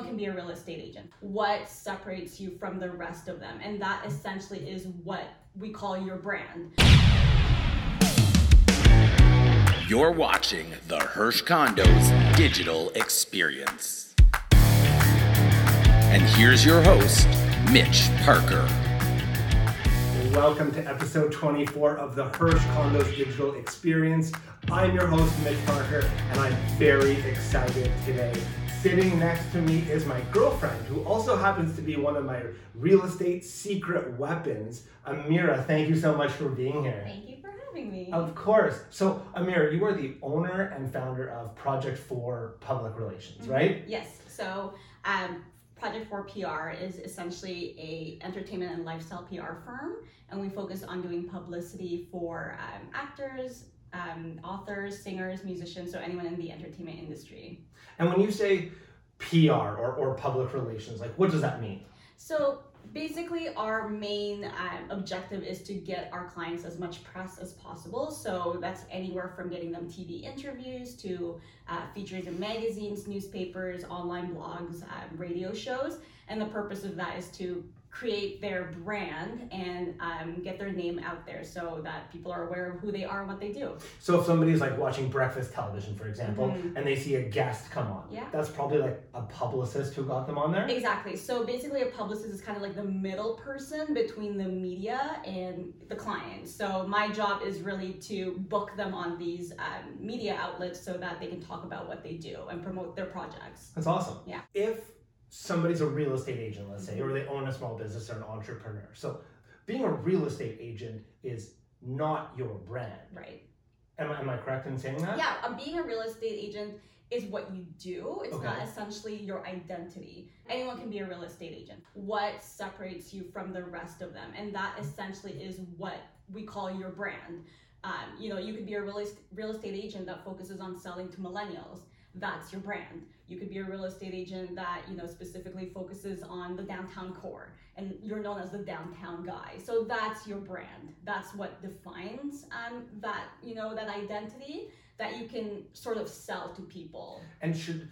anyone can be a real estate agent. What separates you from the rest of them? And that essentially is what we call your brand. You're watching the Hersh Condos digital experience. And here's your host, Mitch Parker. Welcome to episode 24 of the Hersh Condos Digital Experience. I'm your host, Mitch Parker, and I'm very excited today. Sitting next to me is my girlfriend, who also happens to be one of my real estate secret weapons. Amira, thank you so much for being here. Thank you for having me. Of course. So, Amira, you are the owner and founder of Project 4 Public Relations, Mm-hmm. right? Yes. So, um, Project 4 PR is essentially a entertainment and lifestyle PR firm, and we focus on doing publicity for um, actors, um, authors, singers, musicians, so anyone in the entertainment industry. And when you say PR or, or public relations, like what does that mean? So basically, our main um, objective is to get our clients as much press as possible. So that's anywhere from getting them TV interviews to uh, features in magazines, newspapers, online blogs, um, radio shows. And the purpose of that is to create their brand and um, get their name out there so that people are aware of who they are and what they do. So if somebody's like watching breakfast television, for example, Mhm. and they see a guest come on, Yeah. that's probably like a publicist who got them on there. Exactly. So basically, a publicist is kind of like the middle person between the media and the client. So my job is really to book them on these um, media outlets so that they can talk about what they do and promote their projects. That's awesome. Yeah. If somebody's a real estate agent, let's say, or they own a small business or an entrepreneur, so being a real estate agent is not your brand. Right. Am I, am I correct in saying that? Yeah. Uh, being a real estate agent is what you do. It's not essentially your identity. Anyone can be a real estate agent. What separates you from the rest of them? And that essentially is what we call your brand. Um, you know, you could be a real, real estate agent that focuses on selling to millennials. That's your brand. You could be a real estate agent that, you know, specifically focuses on the downtown core and you're known as the downtown guy. So that's your brand. That's what defines um, that, you know, that identity that you can sort of sell to people. And should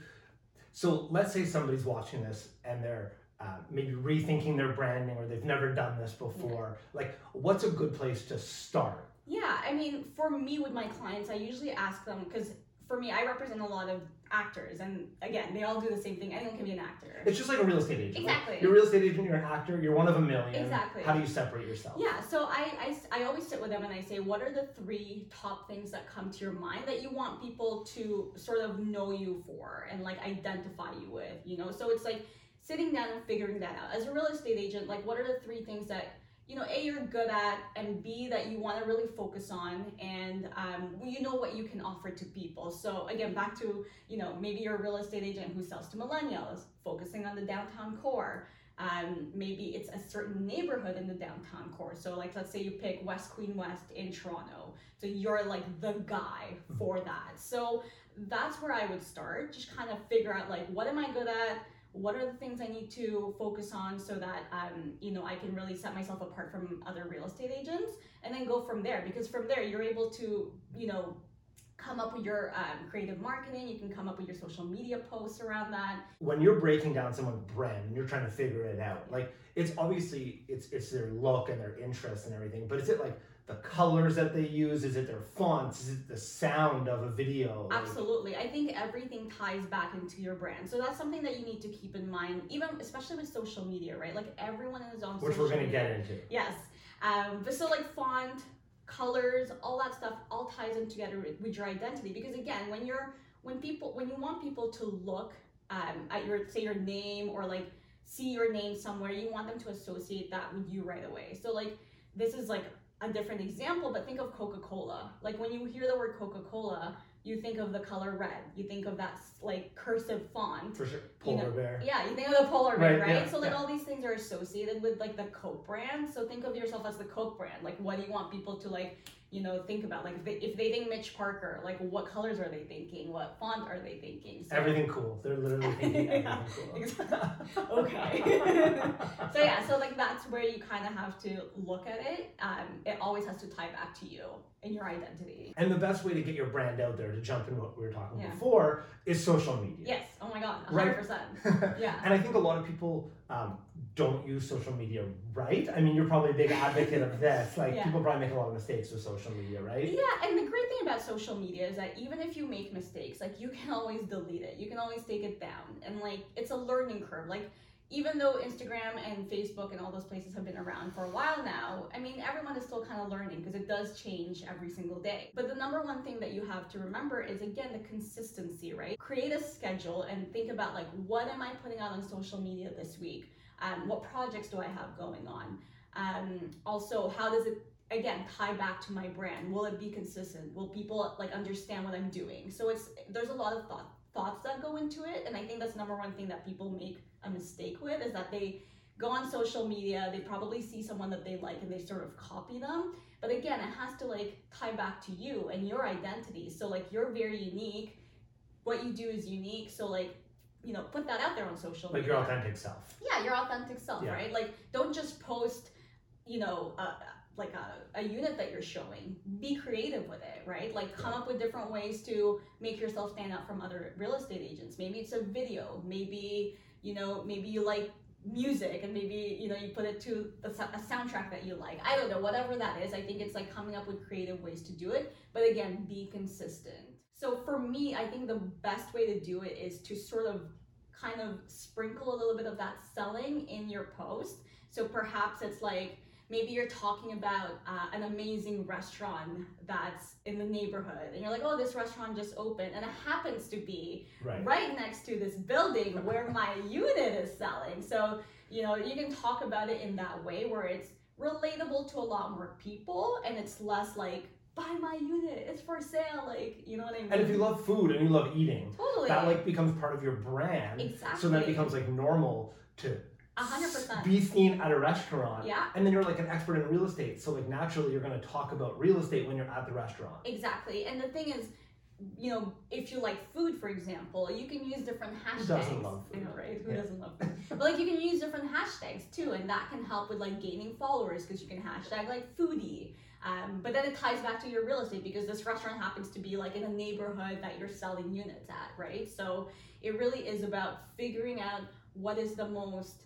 so let's say somebody's watching this and they're uh, maybe rethinking their branding or they've never done this before. Like, what's a good place to start? Yeah, I mean, for me with my clients, I usually ask them because for me, I represent a lot of actors, and again, they all do the same thing. Anyone can be an actor. It's just like a real estate agent. Exactly. You're a real estate agent, you're an actor, you're one of a million. Exactly. How do you separate yourself? Yeah, so I, I, I always sit with them and I say, what are the three top things that come to your mind that you want people to sort of know you for and like identify you with, you know? So it's like sitting down and figuring that out. As a real estate agent, like what are the three things that you know, A, you're good at, and B, that you want to really focus on, and um, you know what you can offer to people. So, again, back to, you know, maybe you're a real estate agent who sells to millennials, focusing on the downtown core. Um, maybe it's a certain neighborhood in the downtown core. So, like, let's say you pick West Queen West in Toronto. So, you're like the guy for that. So, that's where I would start. Just kind of figure out, like, what am I good at? What are the things I need to focus on so that um, you know I can really set myself apart from other real estate agents, and then go from there. Because from there, you're able to you know come up with your um, creative marketing. You can come up with your social media posts around that. When you're breaking down someone's brand and you're trying to figure it out, like it's obviously it's it's their look and their interests and everything, but is it like the colors that they use? Is it their fonts? Is it the sound of a video? Absolutely. I think everything ties back into your brand. So that's something that you need to keep in mind, even especially with social media, right? Like everyone is on which social we're gonna get into. Yes. Um, but so like font, colors, all that stuff all ties in together with, with your identity. Because again, when you're when people when you want people to look um, at your say your name or like see your name somewhere, you want them to associate that with you right away. So like this is like a different example, but think of Coca-Cola. Like when you hear the word Coca-Cola, you think of the color red. You think of that like cursive font. For sure. You know, Polar bear. Yeah, you think of the polar bear, Right, right? yeah, so like yeah. all these things are associated with like the Coke brand. So think of yourself as the Coke brand. Like what do you want people to like you know think about like if they, if they think Mitch Parker like what colors are they thinking what font are they thinking so, Everything cool. They're literally thinking everything cool. okay so yeah so like that's where you kind of have to look at it um, it always has to tie back to you and your identity And the best way to get your brand out there, to jump into what we were talking Yeah. before, is social media. yes oh my god 100% Right. yeah And I think a lot of people um, don't use social media right. I mean, you're probably a big advocate of this. Like, Yeah. people probably make a lot of mistakes with social media, right? Yeah, and the great thing about social media is that even if you make mistakes, like you can always delete it. You can always take it down. And like it's a learning curve. Like even though Instagram and Facebook and all those places have been around for a while now, I mean everyone is still kind of learning because it does change every single day. But the number one thing that you have to remember is again the consistency, right? Create a schedule and think about like what am I putting out on social media this week? Um, what projects do I have going on? Um, also, how does it again tie back to my brand? Will it be consistent? Will people like understand what i'm doing? So it's there's a lot of thought thoughts that go into it and i think that's number one thing that people make a mistake with is that they go on social media they probably see someone that they like and they sort of copy them. But again it has to like tie back to you and your identity. So like you're very unique. What you do is unique. So like you know put that out there on social Like media. your authentic self. yeah your authentic self Yeah. right? Like don't just post you know uh, like a, a unit that you're showing. Be creative with it right? Like come up with different ways to make yourself stand out from other real estate agents. Maybe it's a video. Maybe you know maybe you like music and maybe you know you put it to a, a soundtrack that you like. I don't know whatever that is i think it's like coming up with creative ways to do it. But again be consistent. So for me i think the best way to do it is to sort of kind of sprinkle a little bit of that selling in your post so perhaps it's like maybe you're talking about uh, an amazing restaurant that's in the neighborhood and you're like oh this restaurant just opened and it happens to be Right. right next to this building where my unit is selling. So, you know, you can talk about it in that way where it's relatable to a lot more people and it's less like, buy my unit, it's for sale. Like, you know what I mean? And if you love food and you love eating. That like becomes part of your brand. exactly. So then it becomes like normal to hundred percent. be seen at a restaurant. Yeah, And then you're like an expert in real estate. So like naturally you're gonna talk about real estate when you're at the restaurant. exactly. And the thing is, you know, if you like food, for example, you can use different hashtags. Who doesn't love I know, right? Who Yeah. doesn't love food? but like you can use different hashtags too, and that can help with like gaining followers because you can hashtag like foodie. Um, but then it ties back to your real estate because this restaurant happens to be like in a neighborhood that you're selling units at, right? So it really is about figuring out what is the most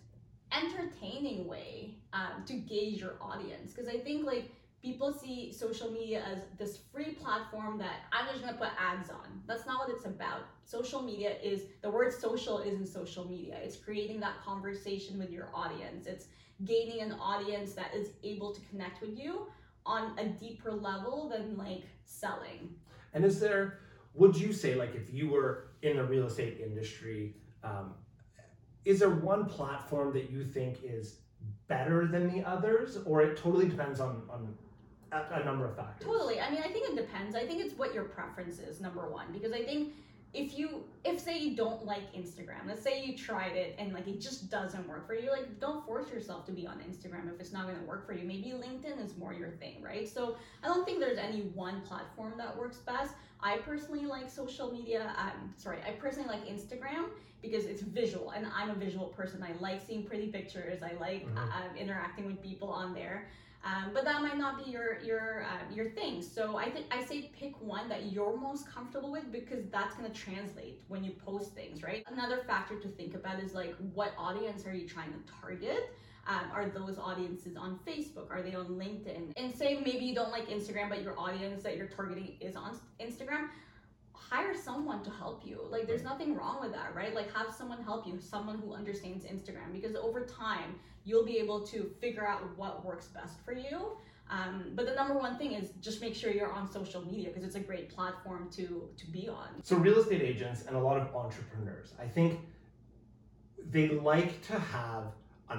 entertaining way um, to gauge your audience because I think like people see social media as this free platform that I'm just gonna put ads on. That's not what it's about. Social media is the word social isn't social media. It's creating that conversation with your audience. It's gaining an audience that is able to connect with you on a deeper level than like selling. And is there, would you say, like, if you were in the real estate industry, um, is there one platform that you think is better than the others, or it totally depends on on a, a number of factors? Totally. I mean, I think it depends. I think it's what your preference is, number one, because I think if you, if say you don't like Instagram, let's say you tried it and like it just doesn't work for you, like don't force yourself to be on Instagram if it's not going to work for you. Maybe LinkedIn is more your thing, right? So I don't think there's any one platform that works best. I personally like social media. Um, sorry, I personally like Instagram because it's visual and I'm a visual person. I like seeing pretty pictures. I like Mhm. um, interacting with people on there. Um, but that might not be your your uh, your thing. So I think I say pick one that you're most comfortable with because that's gonna translate when you post things, right? Another factor to think about is like what audience are you trying to target? Um, are those audiences on Facebook? Are they on LinkedIn? And say maybe you don't like Instagram, but your audience that you're targeting is on Instagram. Hire someone to help you. Like, there's nothing wrong with that, right? Like, have someone help you, someone who understands Instagram, because over time, you'll be able to figure out what works best for you. Um, but the number one thing is just make sure you're on social media because it's a great platform to to be on. So real estate agents and a lot of entrepreneurs, I think they like to have a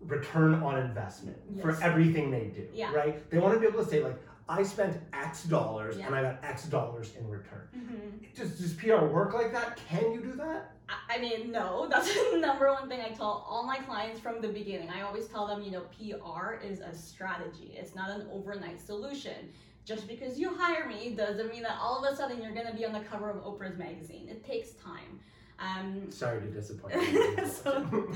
return on investment for everything they do. Yeah. Right? They want to be able to say like, I spent X dollars Yeah. and I got X dollars in return. Mm-hmm. Does, does PR work like that? Can you do that? I- mean, no, that's the number one thing I tell all my clients from the beginning. I always tell them, you know, PR is a strategy. It's not an overnight solution. just because you hire me doesn't mean that all of a sudden you're gonna be on the cover of Oprah's magazine. It takes time. Um, Sorry to disappoint you. so,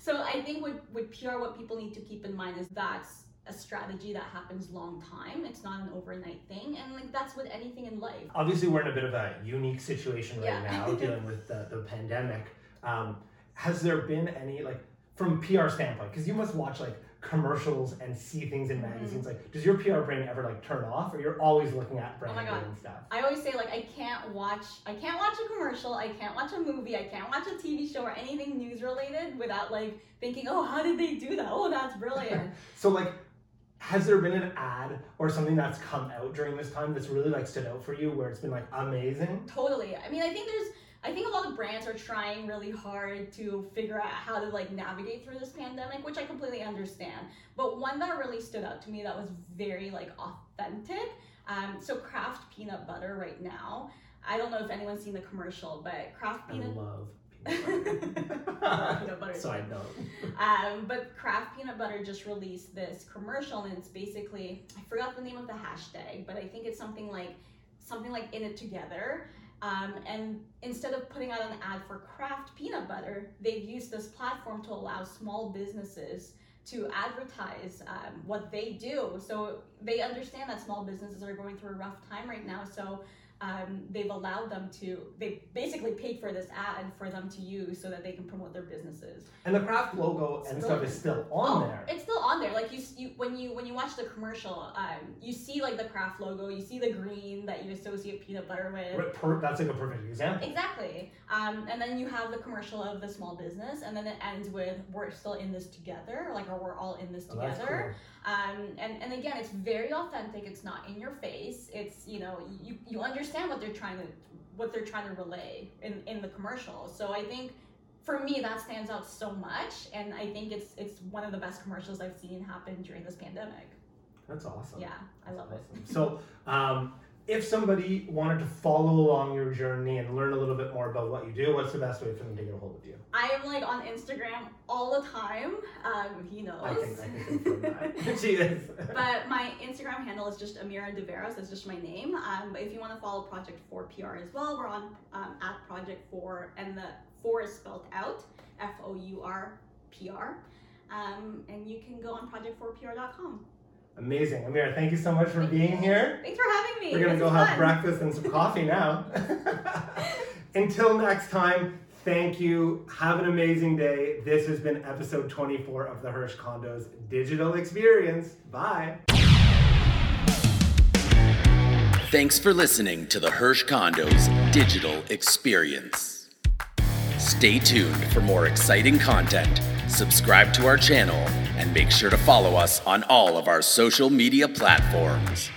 so I think with, with PR, what people need to keep in mind is that's a strategy that happens long time. It's not an overnight thing, and like that's with anything in life. Obviously, we're in a bit of a unique situation right Yeah. now, dealing with the, the pandemic. Um, has there been any like from PR standpoint? Because you must watch like commercials and see things in Mm-hmm. magazines. Like, does your PR brain ever like turn off, or you're always looking at Oh my branding God. and stuff? I always say like I can't watch I can't watch a commercial, I can't watch a movie, I can't watch a TV show or anything news related without like thinking, oh, how did they do that? Oh, that's brilliant. So like. Has there been an ad or something that's come out during this time that's really like stood out for you where it's been like amazing? Totally. I mean, I think there's, I think a lot of brands are trying really hard to figure out how to like navigate through this pandemic, which I completely understand. But one that really stood out to me that was very like authentic. Um, so Kraft peanut butter right now. I don't know if anyone's seen the commercial, but Kraft I peanut. love peanut butter. Butter is Side. Um, but Kraft Peanut Butter just released this commercial, and it's basically I forgot the name of the hashtag, but I think it's something like something like in it together. Um, and instead of putting out an ad for Kraft Peanut Butter, they've used this platform to allow small businesses to advertise um, what they do. So they understand that small businesses are going through a rough time right now. So um, they've allowed them to, they basically paid for this ad for them to use so that they can promote their businesses. And the Kraft logo and stuff is still on Oh, there. It's still on there. Like you, you when you when you watch the commercial, um, you see like the Kraft logo. You see the green that you associate peanut butter with. Per- that's like a perfect example. Exactly. Um, and then you have the commercial of the small business, and then it ends with "We're still in this together," like or we're all in this Oh, together. Um, and and again, it's very authentic. It's not in your face. It's you know you you understand what they're trying to what they're trying to relay in in the commercial. So I think for me that stands out so much, and I think it's it's one of the best commercials I've seen happen during this pandemic. That's awesome. Yeah, I love it. Awesome. So, um, if somebody wanted to follow along your journey and learn a little bit more about what you do, what's the best way for them to get a hold of you? I am like on Instagram all the time. Um, he knows. I can, I can confirm that. she is. But my Instagram handle is just Amira De Vera. That's just my name. Um, but if you want to follow Project 4 PR as well, we're on um, at Project 4, and the 4 is spelled out F O U R P R. Um, and you can go on project4pr.com. Amazing. Amira, thank you so much for Thank being you. here. Thanks for having me. We're going to go have fun. breakfast and some coffee now. Until next time, thank you. Have an amazing day. This has been episode 24 of the Hersh Condos Digital Experience. Bye. Thanks for listening to the Hersh Condos Digital Experience. Stay tuned for more exciting content, subscribe to our channel, and make sure to follow us on all of our social media platforms.